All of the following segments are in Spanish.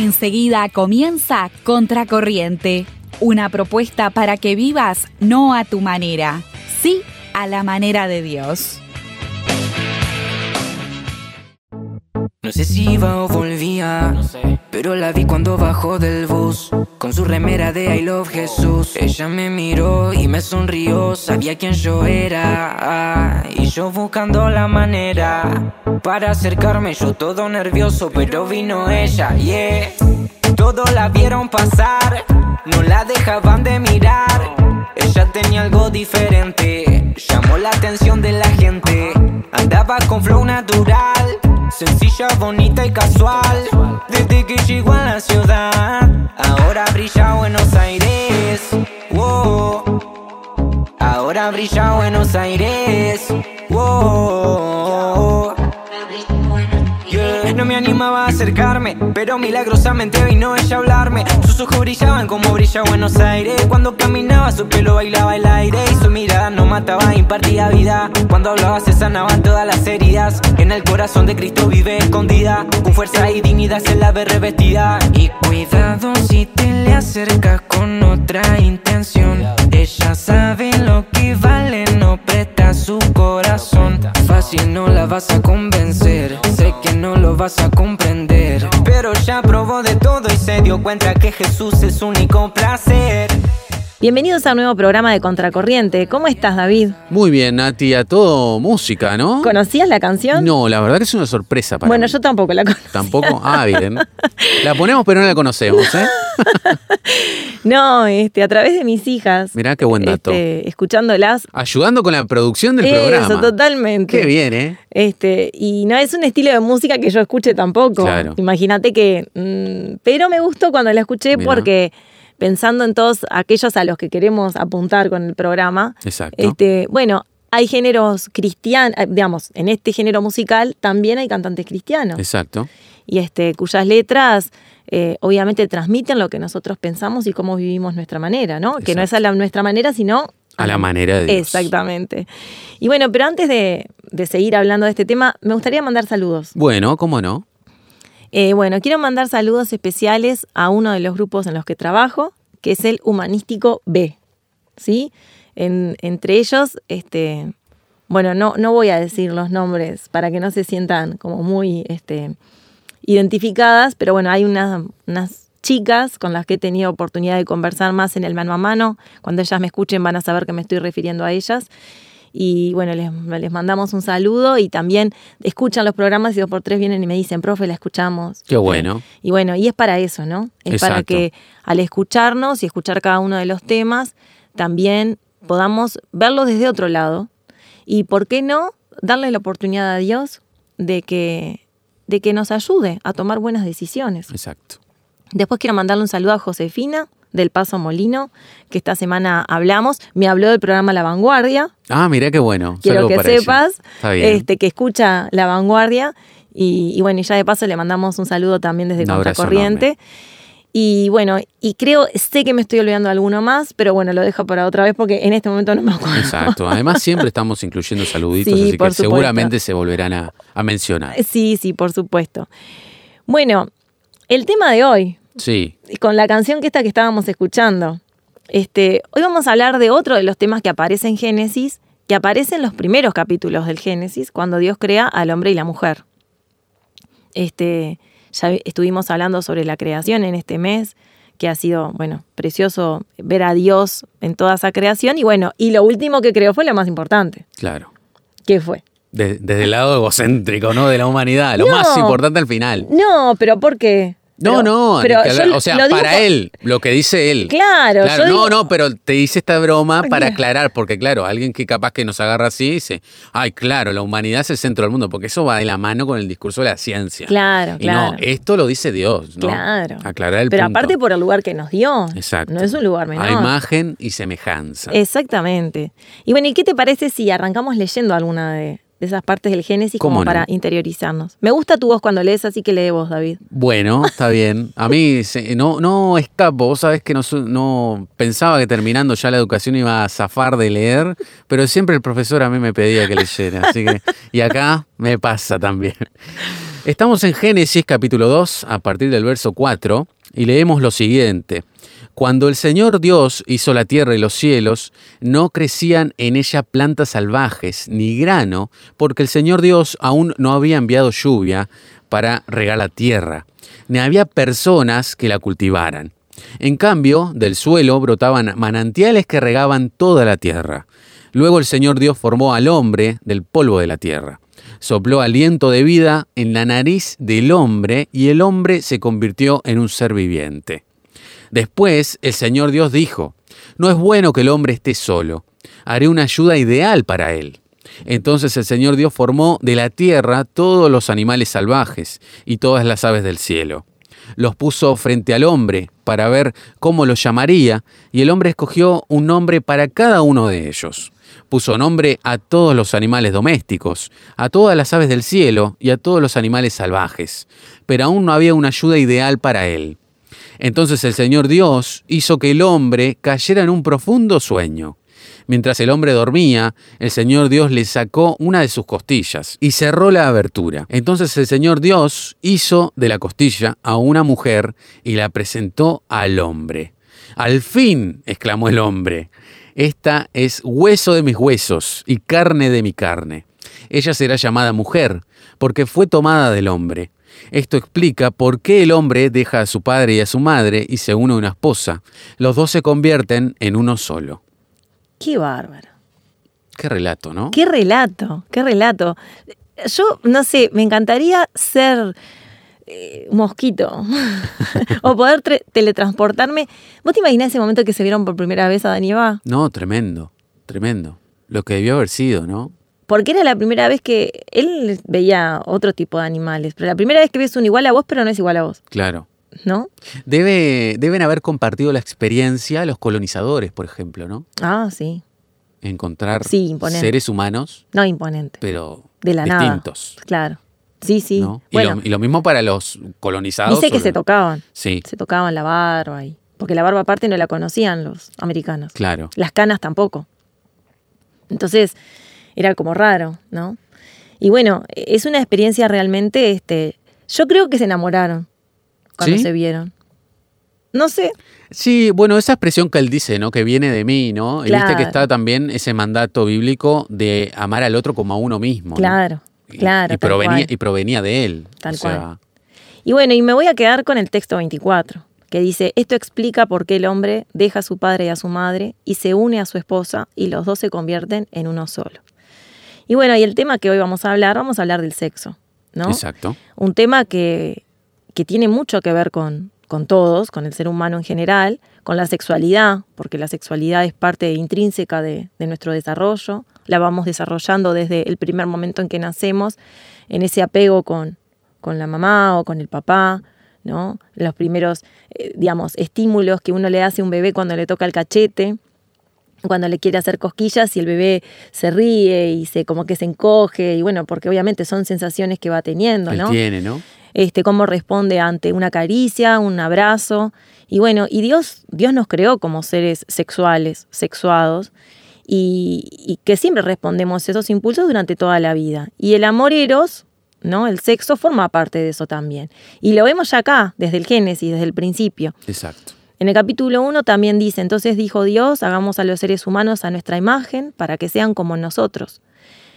Enseguida comienza Contracorriente, una propuesta para que vivas no a tu manera, sí a la manera de Dios. No sé si iba o volvía, pero la vi cuando bajó del bus con su remera de I Love Jesús. Ella me miró y me sonrió, sabía quién yo era. y yo buscando la manera para acercarme, yo todo nervioso, pero vino ella, yeah. Todos la vieron pasar, no la dejaban de mirar. Ella tenía algo diferente, llamó la atención de la gente. Andaba con flow natural, sencilla, bonita y casual. Desde que llegó a la ciudad, ahora brilla Buenos Aires. Wow. Ahora brilla Buenos Aires. Wow. Animaba a acercarme, pero milagrosamente vino ella a hablarme. Sus ojos brillaban como brilla Buenos Aires. Cuando caminaba, su pelo bailaba el aire. Y su mirada no mataba, impartía vida. Cuando hablaba, se sanaban todas las heridas. En el corazón de Cristo vive escondida. Con fuerza y dignidad se la ve revestida. Y cuidado si te le acercas con otra intención. Ella sabe lo que vale, no presta su corazón. Fácil no la vas a convencer, sé que no lo vas a comprender. Pero ya probó de todo y se dio cuenta que Jesús es único placer. Bienvenidos a un nuevo programa de Contracorriente. ¿Cómo estás, David? Muy bien, Nati, a todo música, ¿no? ¿Conocías la canción? No, la verdad que es una sorpresa para bueno, mí. yo tampoco la conozco. Tampoco. Ah, bien. La ponemos, pero no la conocemos, ¿eh? No, este, a través de mis hijas. Mirá qué buen dato. este, escuchándolas. Ayudando con la producción del Eso, programa. totalmente. Qué bien, ¿eh? Este, y no es un estilo de música que yo escuche tampoco. Claro. Imagínate que. mm, pero me gustó cuando la escuché Mirá. porque pensando en todos aquellos a los que queremos apuntar con el programa. Exacto. Este, bueno, hay géneros cristianos, digamos, en este género musical también hay cantantes cristianos. Exacto. y este, cuyas letras eh, obviamente transmiten lo que nosotros pensamos y cómo vivimos nuestra manera, ¿no? Que no es a la, nuestra manera, sino A la manera de Dios. Exactamente. Y bueno, pero antes de, de seguir hablando de este tema, me gustaría mandar saludos. Bueno, ¿cómo no? Eh, bueno, quiero mandar saludos especiales a uno de los grupos en los que trabajo, que es el Humanístico B. ¿Sí? En- entre ellos, este, bueno, no, no voy a decir los nombres para que no se sientan como muy este, identificadas, pero bueno, hay una- unas chicas con las que he tenido oportunidad de conversar más en el mano a mano. Cuando ellas me escuchen van a saber que me estoy refiriendo a ellas. Y bueno, les, les mandamos un saludo y también escuchan los programas y dos por tres vienen y me dicen, profe, la escuchamos. Qué bueno. Y bueno, y es para eso, ¿no? Es para que al escucharnos y escuchar cada uno de los temas, también podamos verlo desde otro lado. Y por qué no darle la oportunidad a Dios de que, de que nos ayude a tomar buenas decisiones. Exacto. Después quiero mandarle un saludo a Josefina del Paso Molino, que esta semana hablamos. Me habló del programa La Vanguardia. Ah, mirá qué bueno. Quiero que para sepas este, que escucha La Vanguardia. Y, y bueno, y ya de paso le mandamos un saludo también desde Contracorriente. Y bueno, y creo, sé que me estoy olvidando de alguno más, pero bueno, lo dejo para otra vez porque en este momento no me acuerdo. Exacto. Además, siempre estamos incluyendo saluditos, Sí, así que supuesto. seguramente se volverán a, a mencionar. Sí, sí, por supuesto. Bueno, el tema de hoy, Sí. con la canción que esta que estábamos escuchando. Este, hoy vamos a hablar de otro de los temas que aparece en Génesis, que aparece en los primeros capítulos del Génesis, cuando Dios crea al hombre y la mujer. Este, ya estuvimos hablando sobre la creación en este mes, que ha sido, bueno, precioso ver a Dios en toda esa creación. Y bueno, y lo último que creó fue lo más importante. Claro. ¿Qué fue? De- desde el lado egocéntrico, ¿no? De la humanidad. Lo No. más importante al final. No, pero ¿por qué? No, Pero- no, pero ni que hablar. yo o sea, para por- él, lo que dice él. Claro, yo no, digo- no, pero te hice esta broma para aclarar, porque claro, alguien que capaz que nos agarra así dice, ay, claro, la humanidad es el centro del mundo, porque eso va de la mano con el discurso de la ciencia. Claro, Y claro. no, esto lo dice Dios, ¿no? Claro. Aclarar el Pero punto. aparte por el lugar que nos dio. Exacto. No es un lugar menor. A imagen y semejanza. Exactamente. Y bueno, ¿y qué te parece si arrancamos leyendo alguna de, de esas partes del Génesis ¿Cómo como no? para interiorizarnos? Me gusta tu voz cuando lees, así que lee vos, David. Bueno, está bien. A mí se- no, no escapo. Vos sabés que no, no pensaba que terminando ya la educación iba a zafar de leer, pero siempre el profesor a mí me pedía que leyera. Así que, y acá me pasa también. Estamos en Génesis capítulo 2, a partir del verso 4, y leemos lo siguiente. Cuando el Señor Dios hizo la tierra y los cielos, no crecían en ella plantas salvajes, ni grano, porque el Señor Dios aún no había enviado lluvia para regar la tierra, ni había personas que la cultivaran. En cambio, del suelo brotaban manantiales que regaban toda la tierra. Luego el Señor Dios formó al hombre del polvo de la tierra. Sopló aliento de vida en la nariz del hombre y el hombre se convirtió en un ser viviente. Después el Señor Dios dijo, No es bueno que el hombre esté solo, haré una ayuda ideal para él. Entonces el Señor Dios formó de la tierra todos los animales salvajes y todas las aves del cielo. Los puso frente al hombre para ver cómo los llamaría, y el hombre escogió un nombre para cada uno de ellos. Puso nombre a todos los animales domésticos, a todas las aves del cielo y a todos los animales salvajes, pero aún no había una ayuda ideal para él. Entonces el Señor Dios hizo que el hombre cayera en un profundo sueño. Mientras el hombre dormía, el Señor Dios le sacó una de sus costillas y cerró la abertura. Entonces el Señor Dios hizo de la costilla a una mujer y la presentó al hombre. Al fin, exclamó el hombre, esta es hueso de mis huesos y carne de mi carne. Ella será llamada mujer, porque fue tomada del hombre. Esto explica por qué el hombre deja a su padre y a su madre y se une a una esposa. Los dos se convierten en uno solo. Qué bárbaro. Qué relato, ¿no? Qué relato, qué relato. Yo, no sé, me encantaría ser eh, mosquito o poder teletransportarme. ¿Vos te imaginás ese momento que se vieron por primera vez a Danieva? No, tremendo, tremendo. Lo que debió haber sido, ¿no? Porque era la primera vez que él veía otro tipo de animales, pero la primera vez que ves un igual a vos, pero no es igual a vos, Claro. ¿no? Debe, deben haber compartido la experiencia los colonizadores, por ejemplo, ¿no? Ah, sí. Encontrar Sí, seres humanos, No imponente. pero De la nada. distintos. Claro. Sí, sí. ¿no? Y, Bueno, lo, y lo mismo para los colonizados. dice que se tocaban. Sí, Se tocaban la barba y. Porque la barba aparte no la conocían los americanos. claro. Las canas tampoco. Entonces, era como raro, ¿no? Y bueno, es una experiencia realmente, este, yo creo que se enamoraron cuando ¿Sí? se vieron. No sé, Sí, bueno, esa expresión que él dice, ¿no? Que viene de mí, ¿no? Y viste que está también ese mandato bíblico de amar al otro como a uno mismo. ¿no? claro, claro. Y, provenía, cual. y provenía de él. Tal o sea, cual. Y bueno, y me voy a quedar con el texto 24, que dice, esto explica por qué el hombre deja a su padre y a su madre y se une a su esposa y los dos se convierten en uno solo. Y bueno, y el tema que hoy vamos a hablar, vamos a hablar del sexo, ¿no? Exacto. Un tema que, que tiene mucho que ver con, con todos, con el ser humano en general, con la sexualidad, porque la sexualidad es parte intrínseca de, de nuestro desarrollo, la vamos desarrollando desde el primer momento en que nacemos, en ese apego con, con la mamá o con el papá, ¿no? Los primeros, eh, digamos, estímulos que uno le hace a un bebé cuando le toca el cachete, cuando le quiere hacer cosquillas y el bebé se ríe y se como que se encoge y bueno, porque obviamente son sensaciones que va teniendo, Él ¿no? tiene, ¿no? Este, cómo responde ante una caricia, un abrazo. Y bueno, y Dios, Dios nos creó como seres sexuales, sexuados, y, y que siempre respondemos a esos impulsos durante toda la vida. Y el amor eros, ¿no? El sexo forma parte de eso también. Y lo vemos ya acá, desde el Génesis, desde el principio. Exacto. En el capítulo 1 también dice, entonces dijo Dios, hagamos a los seres humanos a nuestra imagen para que sean como nosotros.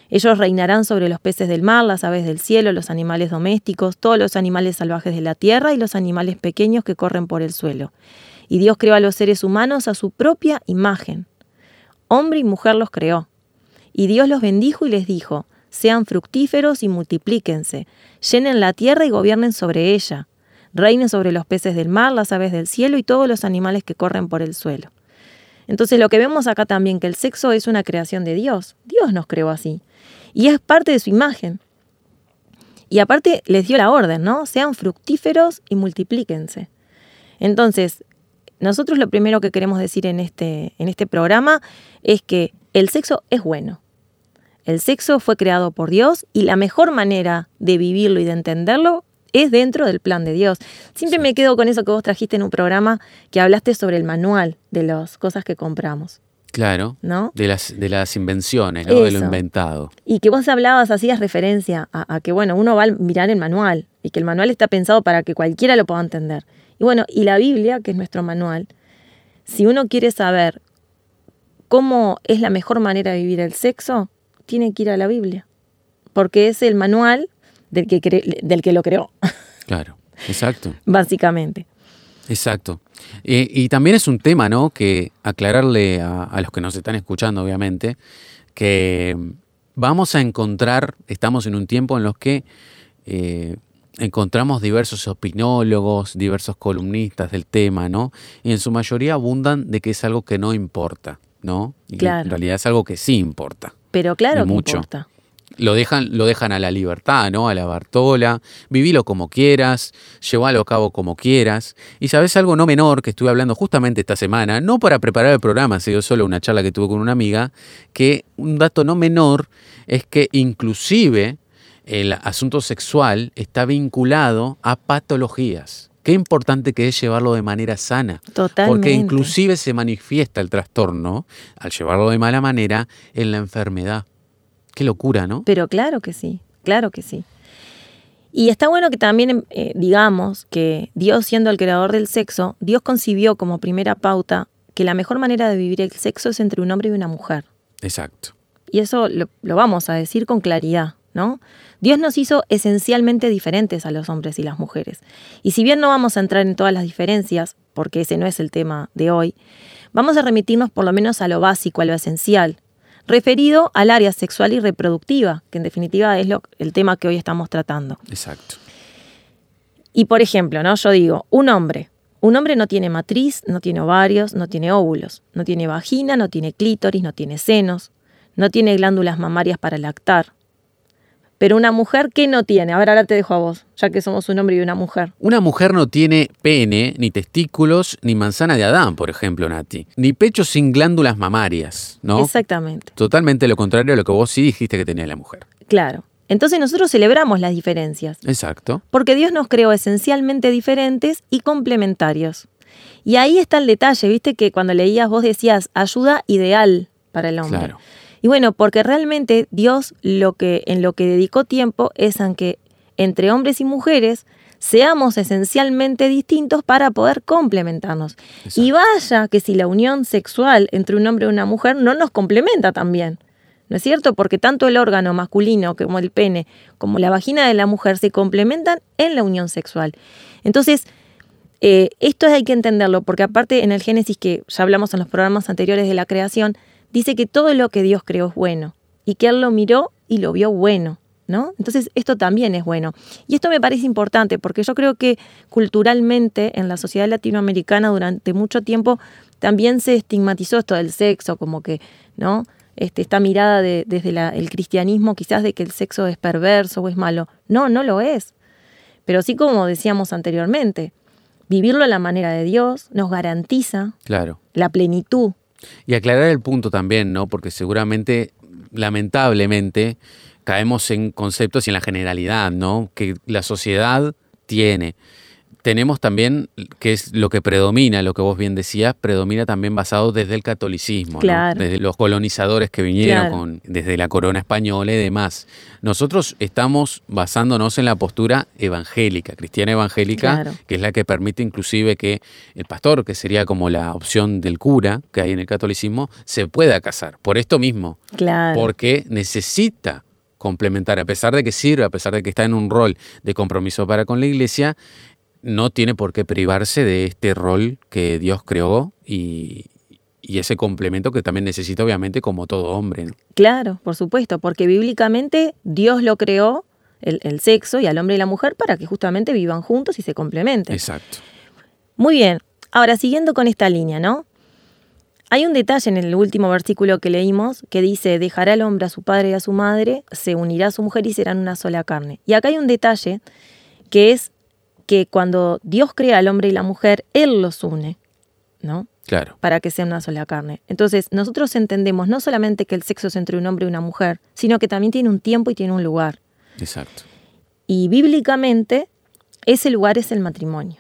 Ellos reinarán sobre los peces del mar, las aves del cielo, los animales domésticos, todos los animales salvajes de la tierra y los animales pequeños que corren por el suelo. Y Dios creó a los seres humanos a su propia imagen. Hombre y mujer los creó. Y Dios los bendijo y les dijo, sean fructíferos y multiplíquense, llenen la tierra y gobiernen sobre ella reinen sobre los peces del mar, las aves del cielo y todos los animales que corren por el suelo. Entonces lo que vemos acá también, que el sexo es una creación de Dios. Dios nos creó así. Y es parte de su imagen. Y aparte les dio la orden, ¿no? Sean fructíferos y multiplíquense. Entonces, nosotros lo primero que queremos decir en este, en este programa es que el sexo es bueno. El sexo fue creado por Dios y la mejor manera de vivirlo y de entenderlo es dentro del plan de Dios. Siempre me quedo con eso que vos trajiste en un programa que hablaste sobre el manual de las cosas que compramos. Claro. ¿No? De las, de las invenciones, ¿no? De lo inventado. Y que vos hablabas, hacías referencia a, a que, bueno, uno va a mirar el manual y que el manual está pensado para que cualquiera lo pueda entender. Y bueno, y la Biblia, que es nuestro manual, si uno quiere saber cómo es la mejor manera de vivir el sexo, tiene que ir a la Biblia, porque es el manual del que, cre- del que lo creó, Claro. Exacto. básicamente. Exacto. Eh, y también es un tema, ¿no? Que aclararle a, a los que nos están escuchando, obviamente, que vamos a encontrar, estamos en un tiempo en los que eh, encontramos diversos opinólogos, diversos columnistas del tema, ¿no? Y en su mayoría abundan de que es algo que no importa, ¿no? Y Claro. en realidad es algo que sí importa. Pero claro Y que mucho. importa. Lo dejan, lo dejan a la libertad, ¿no? A la Bartola. Vivilo como quieras, llévalo a cabo como quieras. Y sabes algo no menor que estuve hablando justamente esta semana, no para preparar el programa, sino solo una charla que tuve con una amiga, que un dato no menor es que inclusive el asunto sexual está vinculado a patologías. Qué importante que es llevarlo de manera sana. Totalmente. Porque inclusive se manifiesta el trastorno, al llevarlo de mala manera, en la enfermedad. Qué locura, ¿no? Pero claro que sí, claro que sí. Y está bueno que también eh, digamos que Dios siendo el creador del sexo, Dios concibió como primera pauta que la mejor manera de vivir el sexo es entre un hombre y una mujer. Exacto. Y eso lo, lo vamos a decir con claridad, ¿no? Dios nos hizo esencialmente diferentes a los hombres y las mujeres. Y si bien no vamos a entrar en todas las diferencias, porque ese no es el tema de hoy, vamos a remitirnos por lo menos a lo básico, a lo esencial, referido al área sexual y reproductiva, que en definitiva es lo, el tema que hoy estamos tratando. Exacto. Y por ejemplo, ¿no? Yo digo, un hombre. Un hombre no tiene matriz, no tiene ovarios, no tiene óvulos, no tiene vagina, no tiene clítoris, no tiene senos, no tiene glándulas mamarias para lactar. Pero una mujer, ¿qué no tiene? A ver, ahora te dejo a vos, ya que somos un hombre y una mujer. Una mujer no tiene pene, ni testículos, ni manzana de Adán, por ejemplo, Nati. Ni pecho sin glándulas mamarias, ¿no? Exactamente, Totalmente lo contrario a lo que vos sí dijiste que tenía la mujer. claro. Entonces nosotros celebramos las diferencias, Exacto. porque Dios nos creó esencialmente diferentes y complementarios. Y ahí está el detalle, viste que cuando leías vos decías ayuda ideal para el hombre. Claro. Y bueno, porque realmente Dios lo que, en lo que dedicó tiempo es en que entre hombres y mujeres seamos esencialmente distintos para poder complementarnos. Y vaya que si la unión sexual entre un hombre y una mujer no nos complementa también. ¿No es cierto? Porque tanto el órgano masculino como el pene, como la vagina de la mujer se complementan en la unión sexual. Entonces, eh, esto hay que entenderlo, porque aparte en el Génesis, que ya hablamos en los programas anteriores de la creación, dice que todo lo que Dios creó es bueno y que Él lo miró y lo vio bueno. ¿No? Entonces esto también es bueno. Y esto me parece importante porque yo creo que culturalmente en la sociedad latinoamericana durante mucho tiempo también se estigmatizó esto del sexo, como que, ¿no? Este, esta mirada de- desde la- el cristianismo quizás de que el sexo es perverso o es malo. No, no lo es. Pero sí como decíamos anteriormente, vivirlo a la manera de Dios nos garantiza Claro. la plenitud. Y aclarar el punto también, ¿no? Porque seguramente, lamentablemente, caemos en conceptos y en la generalidad, ¿no? Que la sociedad tiene. Tenemos también, que es lo que predomina, lo que vos bien decías, predomina también basado desde el catolicismo, ¿no? Claro. desde los colonizadores que vinieron, Claro. con, desde la corona española y demás. Nosotros estamos basándonos en la postura evangélica, cristiana evangélica, Claro. que es la que permite inclusive que el pastor, que sería como la opción del cura que hay en el catolicismo, se pueda casar. Por esto mismo, Claro. porque necesita complementar, a pesar de que sirve, a pesar de que está en un rol de compromiso para con la iglesia, no tiene por qué privarse de este rol que Dios creó y, y ese complemento que también necesita obviamente como todo hombre. ¿no? Claro, por supuesto, porque bíblicamente Dios lo creó, el, el sexo y al hombre y la mujer, para que justamente vivan juntos y se complementen. Exacto. Muy bien, ahora siguiendo con esta línea, ¿no? Hay un detalle en el último versículo que leímos que dice, dejará el hombre a su padre y a su madre, se unirá a su mujer y serán una sola carne. Y acá hay un detalle que es que cuando Dios crea al hombre y la mujer, Él los une, ¿no? Claro. para que sea una sola carne. Entonces, nosotros entendemos no solamente que el sexo es entre un hombre y una mujer, sino que también tiene un tiempo y tiene un lugar. Exacto. Y bíblicamente, ese lugar es el matrimonio.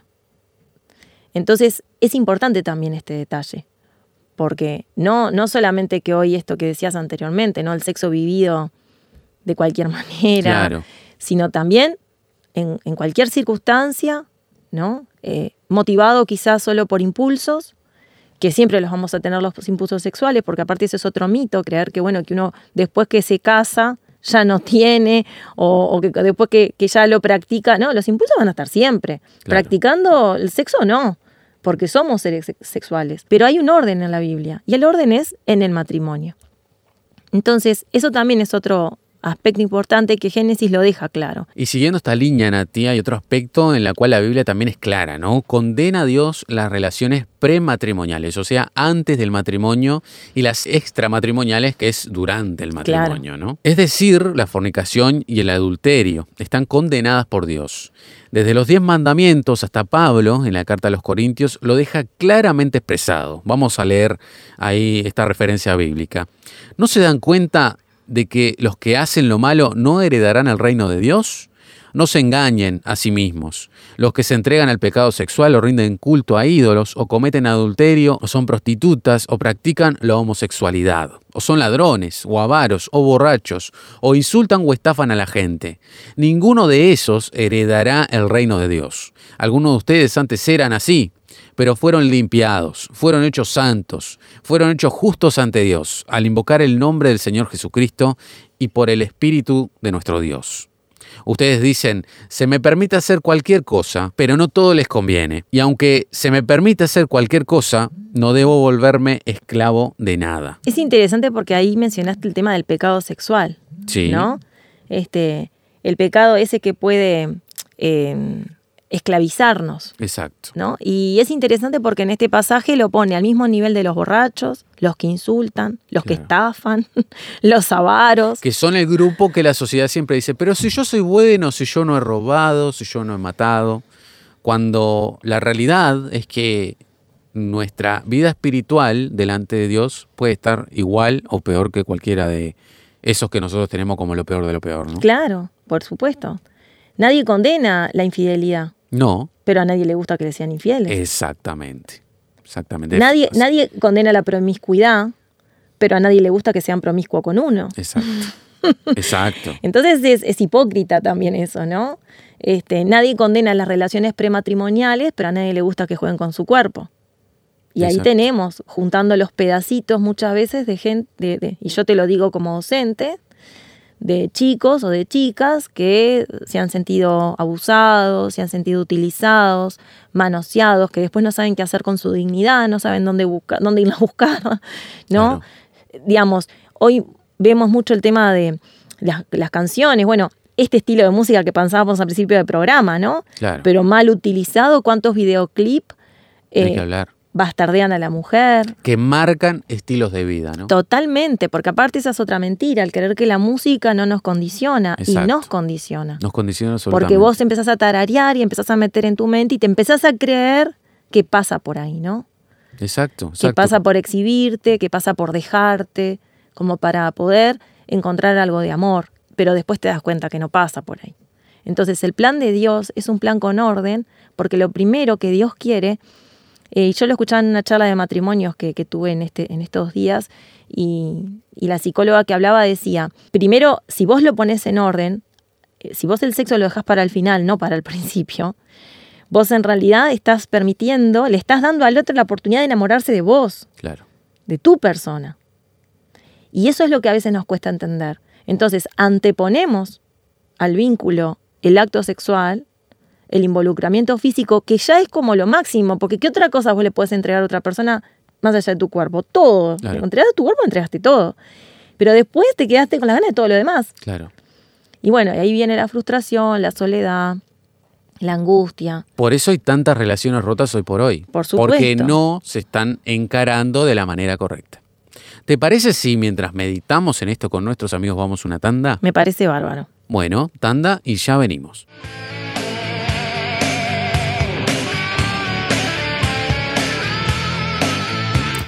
Entonces, es importante también este detalle, porque no, no solamente que hoy esto que decías anteriormente, ¿no? El sexo vivido de cualquier manera, Claro. sino también en, en cualquier circunstancia, ¿no? Eh, motivado quizás solo por impulsos, que siempre los vamos a tener los impulsos sexuales, porque aparte eso es otro mito, creer que bueno, que uno después que se casa ya no tiene, o, o que después que, que ya lo practica, no, los impulsos van a estar siempre. Claro. Practicando el sexo no, porque somos seres sex- sexuales, pero hay un orden en la Biblia, y el orden es en el matrimonio. Entonces, eso también es otro aspecto importante que Génesis lo deja claro. Y siguiendo esta línea, Nati, hay otro aspecto en la cual la Biblia también es clara, ¿no? Condena a Dios las relaciones prematrimoniales, o sea, antes del matrimonio, y las extramatrimoniales, que es durante el matrimonio, ¿no? Es decir, la fornicación y el adulterio están condenadas por Dios. Desde los diez mandamientos hasta Pablo, en la carta a los Corintios, lo deja claramente expresado. Vamos a leer ahí esta referencia bíblica. ¿No se dan cuenta de que los que hacen lo malo no heredarán el reino de Dios? No se engañen a sí mismos. Los que se entregan al pecado sexual o rinden culto a ídolos, o cometen adulterio, o son prostitutas, o practican la homosexualidad, o son ladrones, o avaros, o borrachos, o insultan o estafan a la gente. Ninguno de esos heredará el reino de Dios. Algunos de ustedes antes eran así, pero fueron limpiados, fueron hechos santos, fueron hechos justos ante Dios, al invocar el nombre del Señor Jesucristo y por el Espíritu de nuestro Dios. Ustedes dicen, se me permite hacer cualquier cosa, pero no todo les conviene. Y aunque se me permite hacer cualquier cosa, no debo volverme esclavo de nada. Es interesante porque ahí mencionaste el tema del pecado sexual, Sí. ¿no? Este, el pecado ese que puede eh, esclavizarnos, Exacto. ¿no? Y es interesante porque en este pasaje lo pone al mismo nivel de los borrachos, los que insultan, los que estafan, los avaros. Que son el grupo que la sociedad siempre dice, pero si yo soy bueno, si yo no he robado, si yo no he matado, cuando la realidad es que nuestra vida espiritual delante de Dios puede estar igual o peor que cualquiera de esos que nosotros tenemos como lo peor de lo peor, ¿no? Claro, por supuesto. Nadie condena la infidelidad, No, pero a nadie le gusta que le sean infieles. exactamente. Exactamente. Nadie, nadie condena la promiscuidad, pero a nadie le gusta que sean promiscuos con uno. Exacto. Exacto. Entonces es, es hipócrita también eso, ¿no? Este, nadie condena las relaciones prematrimoniales, pero a nadie le gusta que jueguen con su cuerpo. Y ahí tenemos, juntando los pedacitos muchas veces de gente, de- de- y yo te lo digo como docente, de chicos o de chicas que se han sentido abusados, se han sentido utilizados, manoseados, que después no saben qué hacer con su dignidad, no saben dónde, buscar, dónde ir a buscar, ¿no? Claro. Digamos, hoy vemos mucho el tema de las, las canciones, bueno, este estilo de música que pensábamos al principio del programa, ¿no? Claro. Pero mal utilizado, ¿cuántos videoclips Hay eh, que hablar. Bastardean a la mujer? Que marcan estilos de vida, ¿no? Totalmente, porque aparte esa es otra mentira, el creer que la música no nos condiciona Exacto. y nos condiciona. Nos condiciona absolutamente. Porque vos empezás a tararear y empezás a meter en tu mente y te empezás a creer que pasa por ahí, ¿no? Exacto, Que pasa por exhibirte, que pasa por dejarte, como para poder encontrar algo de amor, pero después te das cuenta que no pasa por ahí. Entonces el plan de Dios es un plan con orden, porque lo primero que Dios quiere, eh, yo lo escuchaba en una charla de matrimonios que, que tuve en, este, en estos días, y, y la psicóloga que hablaba decía, primero, si vos lo pones en orden, eh, si vos el sexo lo dejas para el final, no para el principio, vos en realidad estás permitiendo, le estás dando al otro la oportunidad de enamorarse de vos, Claro. de tu persona. Y eso es lo que a veces nos cuesta entender. Entonces, anteponemos al vínculo el acto sexual, el involucramiento físico, que ya es como lo máximo, porque ¿qué otra cosa vos le puedes entregar a otra persona más allá de tu cuerpo? Todo. Claro. Entregaste tu cuerpo, entregaste todo. Pero después te quedaste con la gana de todo lo demás. Claro. Y bueno, ahí viene la frustración, la soledad, la angustia. Por eso hay tantas relaciones rotas hoy por hoy. Por supuesto. Porque no se están encarando de la manera correcta. ¿Te parece si mientras meditamos en esto con nuestros amigos vamos una tanda? Me parece bárbaro. Bueno, tanda y ya venimos.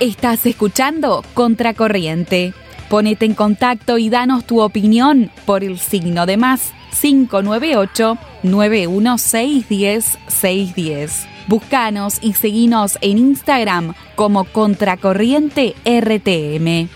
Estás escuchando Contracorriente. Ponete en contacto y danos tu opinión por el signo de más 598 916 10 610. Búscanos y seguinos en Instagram como Contracorriente RTM.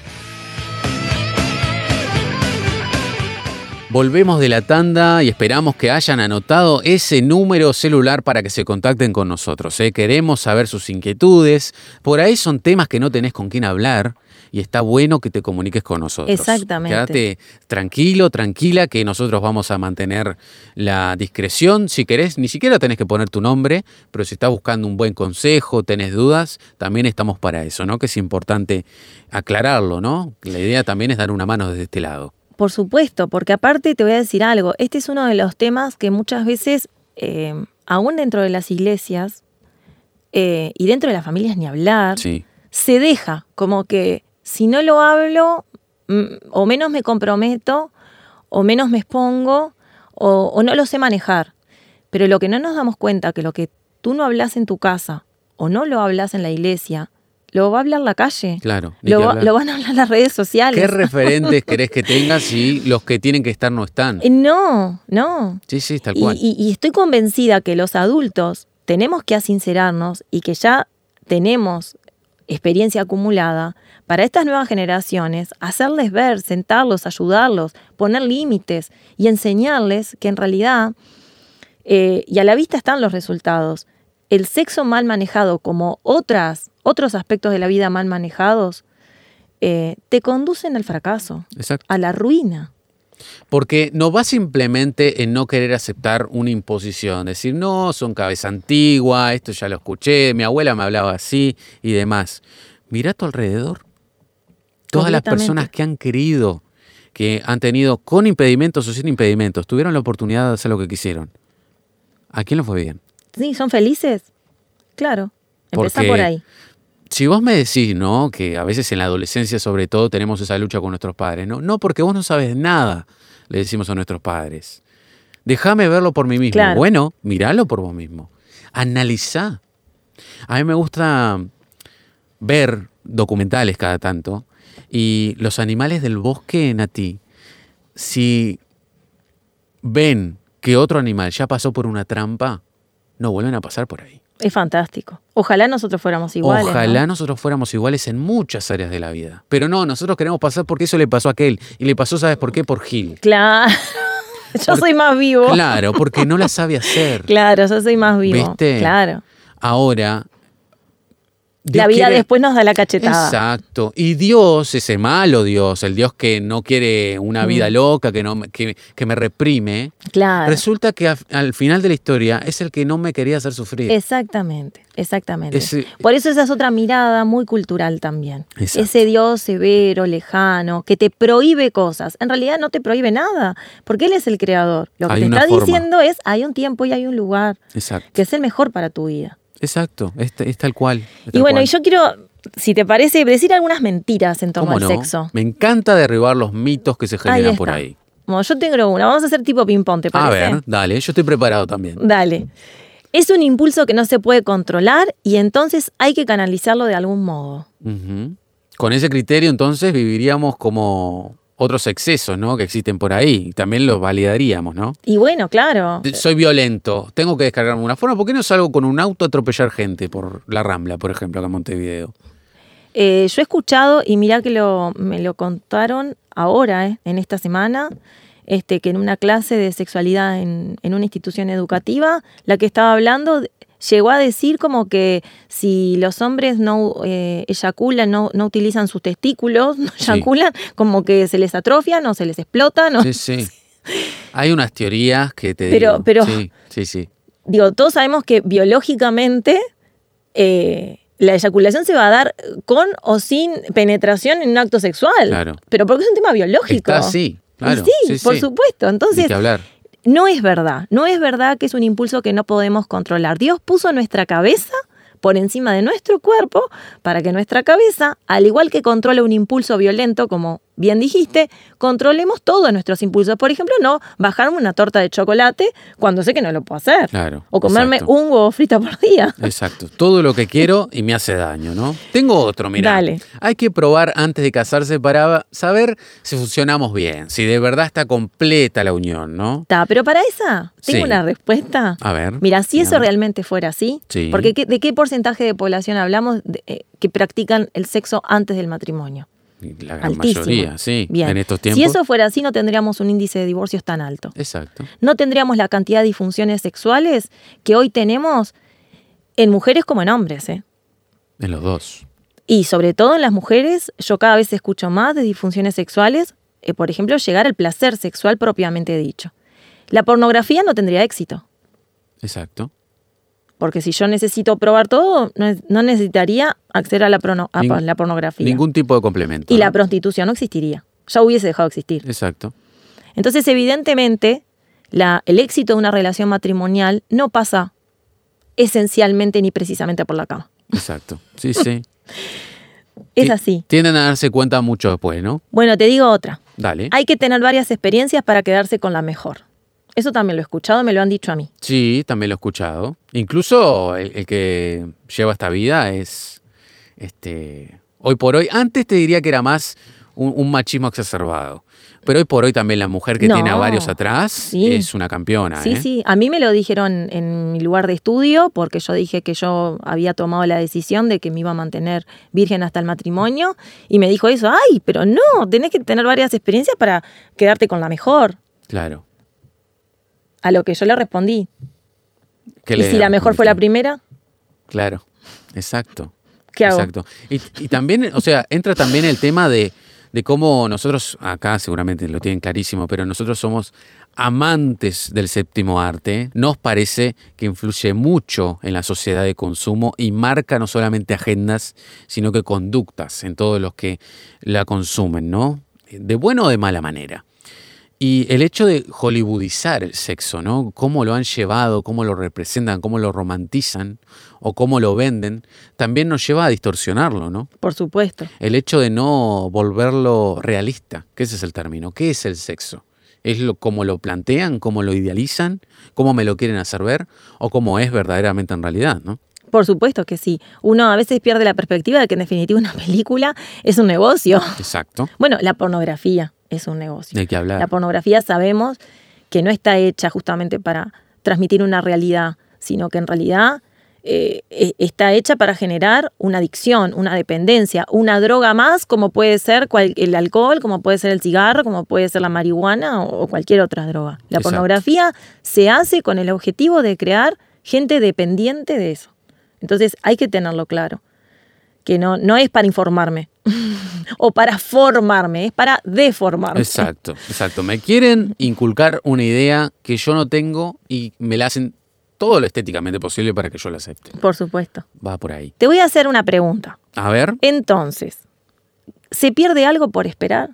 Volvemos de la tanda y esperamos que hayan anotado ese número celular para que se contacten con nosotros. ¿eh? Queremos saber sus inquietudes. Por ahí son temas que no tenés con quién hablar y está bueno que te comuniques con nosotros. Exactamente. Quédate tranquilo, tranquila, que nosotros vamos a mantener la discreción. Si querés, ni siquiera tenés que poner tu nombre, pero si estás buscando un buen consejo, tenés dudas, también estamos para eso, ¿no? Que es importante aclararlo, ¿no? La idea también es dar una mano desde este lado. Por supuesto, porque aparte te voy a decir algo, este es uno de los temas que muchas veces, eh, aún dentro de las iglesias eh, y dentro de las familias ni hablar, Sí. se deja como que si no lo hablo, mm, o menos me comprometo, o menos me expongo, o, o no lo sé manejar. Pero lo que no nos damos cuenta, que lo que tú no hablas en tu casa, o no lo hablas en la iglesia, lo va a hablar la calle. Claro. Lo, va- lo van a hablar las redes sociales. ¿Qué referentes querés que tengas si los que tienen que estar no están? Eh, No, no. Sí, sí, tal Y, cual. y- y estoy convencida que los adultos tenemos que asincerarnos y que ya tenemos experiencia acumulada para estas nuevas generaciones, hacerles ver, sentarlos, ayudarlos, poner límites y enseñarles que en realidad, eh, y a la vista están los resultados, el sexo mal manejado como otras, otros aspectos de la vida mal manejados, eh, te conducen al fracaso, Exacto. a la ruina. Porque no va simplemente en no querer aceptar una imposición, decir, no, son cabeza antigua, esto ya lo escuché, mi abuela me hablaba así y demás. Mira a tu alrededor. Todas las personas que han querido, que han tenido con impedimentos o sin impedimentos, tuvieron la oportunidad de hacer lo que quisieron. ¿A quién lo fue bien? Sí, ¿son felices? Claro. Porque- por ahí. Si vos me decís, ¿no? Que a veces en la adolescencia sobre todo tenemos esa lucha con nuestros padres, ¿no? No, porque vos no sabes nada, le decimos a nuestros padres. Déjame verlo por mí mismo. Claro. Bueno, míralo por vos mismo. Analizá. A mí me gusta ver documentales cada tanto y los animales del bosque, Nati, si ven que otro animal ya pasó por una trampa, no vuelven a pasar por ahí. Es fantástico. Ojalá nosotros fuéramos iguales. ¿no? Ojalá nosotros fuéramos iguales en muchas áreas de la vida. Pero no, nosotros queremos pasar porque eso le pasó a aquel. Y le pasó, ¿sabes por qué? Por Gil. Claro. Yo soy más vivo. Claro, porque no la sabe hacer. Claro, yo soy más vivo. ¿Viste? Claro. Ahora. La vida quiere- después nos da la cachetada. Exacto. Y Dios, ese malo Dios, el Dios que no quiere una vida Mm. loca, que, no, me- que, que me reprime, Claro. resulta que a- al final de la historia es el que no me quería hacer sufrir. Exactamente, exactamente. Ese- Por eso esa es otra mirada muy cultural también. Exacto. Ese Dios severo, lejano, que te prohíbe cosas. En realidad no te prohíbe nada, porque Él es el creador. Lo que Hay te está forma. diciendo es, hay un tiempo y hay un lugar Exacto. que es el mejor para tu vida. Exacto. Es, es tal cual. es Y bueno, cual. y yo quiero, si te parece, decir algunas mentiras en torno ¿Cómo al no? sexo. Me encanta derribar los mitos que se Ahí generan por ahí. Bueno, yo tengo una. Vamos a hacer tipo ping-pong, ¿te A parece? ver, dale, yo estoy preparado también. Dale. Es un impulso que no se puede controlar y entonces hay que canalizarlo de algún modo. Con ese criterio, entonces, viviríamos como otros excesos, ¿no? Que existen por ahí. Y también los validaríamos, ¿no? Y bueno, claro. De- Soy violento, tengo que descargarme una forma. ¿Por qué no salgo con un auto a atropellar gente por la Rambla, por ejemplo, acá en Montevideo? Eh, yo he escuchado, y mirá que lo, me lo contaron ahora, eh, en esta semana, este, que en una clase de sexualidad en, en una institución educativa, la que estaba hablando llegó a decir como que si los hombres no eh, eyaculan, no, no utilizan sus testículos, no Sí. eyaculan, como que se les atrofian o se les explotan. o- Sí, sí. Hay unas teorías que te Pero- digo. pero- Sí, sí, sí. Digo, todos sabemos que biológicamente eh, la eyaculación se va a dar con o sin penetración en un acto sexual. Claro. Pero porque es un tema biológico. Está así, Y claro. sí, por supuesto. Entonces, que hablar. No es verdad. No es verdad que es un impulso que no podemos controlar. Dios puso nuestra cabeza por encima de nuestro cuerpo para que nuestra cabeza, al igual que controla un impulso violento como bien dijiste, controlemos todos nuestros impulsos. Por ejemplo, no bajarme una torta de chocolate cuando sé que no lo puedo hacer. Claro, O comerme exacto. un huevo frito por día. Exacto. Todo lo que quiero y me hace daño, ¿no? Tengo otro, mira. Dale. Hay que probar antes de casarse para saber si funcionamos bien, si de verdad está completa la unión, ¿no? Ta, pero para esa, tengo Sí. una respuesta. A ver. Mira, si eso realmente fuera así, Sí. porque ¿qué- ¿de qué porcentaje de población hablamos de- eh, que practican el sexo antes del matrimonio? La gran Altísimo. mayoría, sí. Bien. En estos tiempos. Si eso fuera así, no tendríamos un índice de divorcios tan alto. Exacto. No tendríamos la cantidad de disfunciones sexuales que hoy tenemos en mujeres como en hombres. ¿eh? En los dos. Y sobre todo en las mujeres, yo cada vez escucho más de disfunciones sexuales, eh, por ejemplo, llegar al placer sexual propiamente dicho. La pornografía no tendría éxito. Exacto. Porque si yo necesito probar todo, no, es- no necesitaría acceder a la, prono- a Ning- la pornografía. Ningún tipo de complemento. y la prostitución no existiría. Ya hubiese dejado de existir. Exacto. Entonces, evidentemente, la- el éxito de una relación matrimonial no pasa esencialmente ni precisamente por la cama. Exacto. Sí, sí. Es así. Tienden a darse cuenta mucho después, ¿no? Bueno, te digo otra. Dale. Hay que tener varias experiencias para quedarse con la mejor. Eso también lo he escuchado, me lo han dicho a mí. Sí, también lo he escuchado. Incluso el, el que lleva esta vida es, este, hoy por hoy, antes te diría que era más un, un machismo exacerbado, pero hoy por hoy también la mujer que No. tiene a varios atrás Sí. es una campeona. Sí, ¿eh? sí, a mí me lo dijeron en mi lugar de estudio porque yo dije que yo había tomado la decisión de que me iba a mantener virgen hasta el matrimonio y me dijo eso, ay, pero no, tenés que tener varias experiencias para quedarte con la mejor. Claro. A lo que yo le respondí, ¿Qué ¿y le si la mejor fue la primera? Claro, exacto. ¿Qué hago? Exacto. Y, y también, o sea, entra también el tema de, de cómo nosotros, acá seguramente lo tienen clarísimo, pero nosotros somos amantes del séptimo arte. Nos parece que influye mucho en la sociedad de consumo y marca no solamente agendas, sino que conductas en todos los que la consumen, ¿no? De buena o de mala manera. Y el hecho de hollywoodizar el sexo, ¿no? Cómo lo han llevado, cómo lo representan, cómo lo romantizan o cómo lo venden, también nos lleva a distorsionarlo, ¿no? Por supuesto. El hecho de no volverlo realista, que ese es el término. ¿Qué es el sexo? ¿Es lo, como lo plantean, cómo lo idealizan, cómo me lo quieren hacer ver o cómo es verdaderamente en realidad, ¿no? Por supuesto que sí. Uno a veces pierde la perspectiva de que en definitiva una película es un negocio. Exacto. Bueno, la pornografía es un negocio. Hay que hablar. La pornografía sabemos que no está hecha justamente para transmitir una realidad, sino que en realidad eh, e- está hecha para generar una adicción, una dependencia, una droga más, como puede ser cual- el alcohol, como puede ser el cigarro, como puede ser la marihuana o, o cualquier otra droga. La Exacto. pornografía se hace con el objetivo de crear gente dependiente de eso. Entonces hay que tenerlo claro, que no, no es para informarme o para formarme, es para deformarme. Exacto, exacto. Me quieren inculcar una idea que yo no tengo y me la hacen todo lo estéticamente posible para que yo la acepte. Por supuesto. Va por ahí. Te voy a hacer una pregunta. A ver, Entonces, ¿se pierde algo por esperar?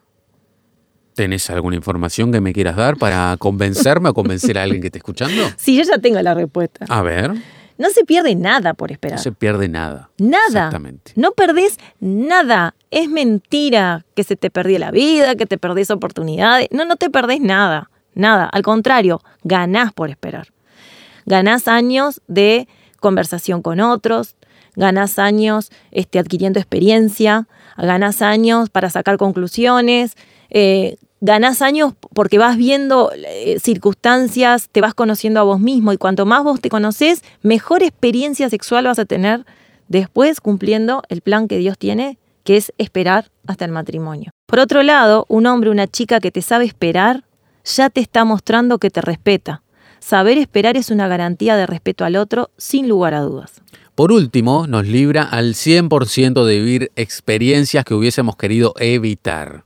¿tenés alguna información que me quieras dar para convencerme o convencer a alguien que esté escuchando? Sí, yo ya tengo la respuesta. A ver, No se pierde nada por esperar. no se pierde nada. Nada. Exactamente. No perdés nada. Es mentira que se te perdió la vida, que te perdés oportunidades. No, no te perdés nada. Nada. Al contrario, ganás por esperar. Ganás años de conversación con otros, ganás años este, adquiriendo experiencia, ganás años para sacar conclusiones, eh, ganás años porque vas viendo eh, circunstancias, te vas conociendo a vos mismo y cuanto más vos te conoces, mejor experiencia sexual vas a tener después cumpliendo el plan que Dios tiene, que es esperar hasta el matrimonio. Por otro lado, un hombre, una chica que te sabe esperar, ya te está mostrando que te respeta. Saber esperar es una garantía de respeto al otro, sin lugar a dudas. Por último, nos libra al 100% de vivir experiencias que hubiésemos querido evitar.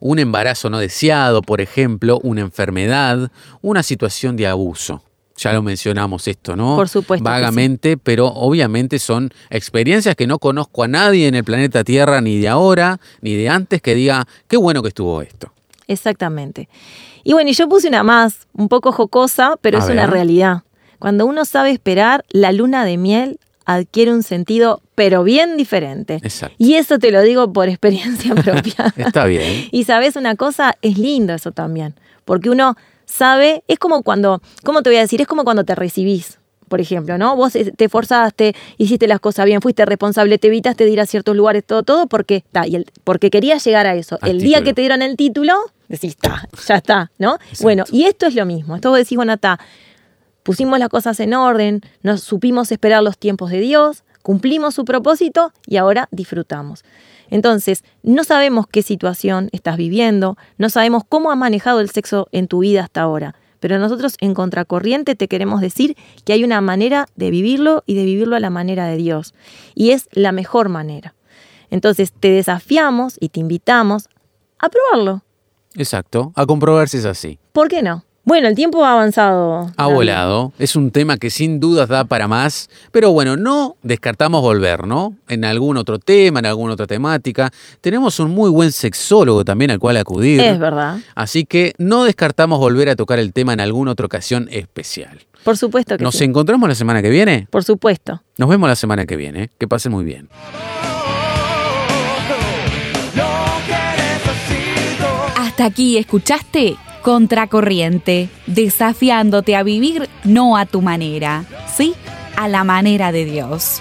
Un embarazo no deseado, por ejemplo, una enfermedad, una situación de abuso. Ya lo mencionamos esto, ¿no? Por supuesto sí. Vagamente, pero obviamente son experiencias que no conozco a nadie en el planeta Tierra, ni de ahora, ni de antes, que diga, qué bueno que estuvo esto. Exactamente. Y bueno, y yo puse una más, un poco jocosa, pero A es una realidad. Cuando uno sabe esperar, la luna de miel adquiere un sentido, pero bien diferente. Exacto. Y eso te lo digo por experiencia propia. Está bien. y sabes una cosa, es lindo eso también, porque uno sabe, es como cuando, ¿cómo te voy a decir? Es como cuando te recibís. Por ejemplo, ¿no? Vos eh, te esforzaste, hiciste las cosas bien, fuiste responsable, te evitaste de ir a ciertos lugares, todo, todo, porque está, y el, porque querías llegar a eso. Al el día que te dieron el título, decís, está, ya está, ¿no? Exacto. Bueno, y esto es lo mismo. Esto vos decís, bueno, está, pusimos las cosas en orden, nos supimos esperar los tiempos de Dios, cumplimos su propósito y ahora disfrutamos. Entonces, no sabemos qué situación estás viviendo, no sabemos cómo has manejado el sexo en tu vida hasta ahora, pero nosotros en Contracorriente te queremos decir que hay una manera de vivirlo y de vivirlo a la manera de Dios, y es la mejor manera. Entonces, te desafiamos y te invitamos a probarlo. Exacto. A comprobar si es así. ¿Por qué no? Bueno, el tiempo ha avanzado. Ha David. volado. Es un tema que sin dudas da para más. Pero bueno, no descartamos volver, ¿no? En algún otro tema, en alguna otra temática. Tenemos un muy buen sexólogo también al cual acudir. Es verdad. Así que no descartamos volver a tocar el tema en alguna otra ocasión especial. Por supuesto que ¿Nos sí. encontramos la semana que viene? Por supuesto. Nos vemos la semana que viene. ¿eh? Que pasen muy bien. Hasta aquí escuchaste Contracorriente, desafiándote a vivir no a tu manera, sí a la manera de Dios.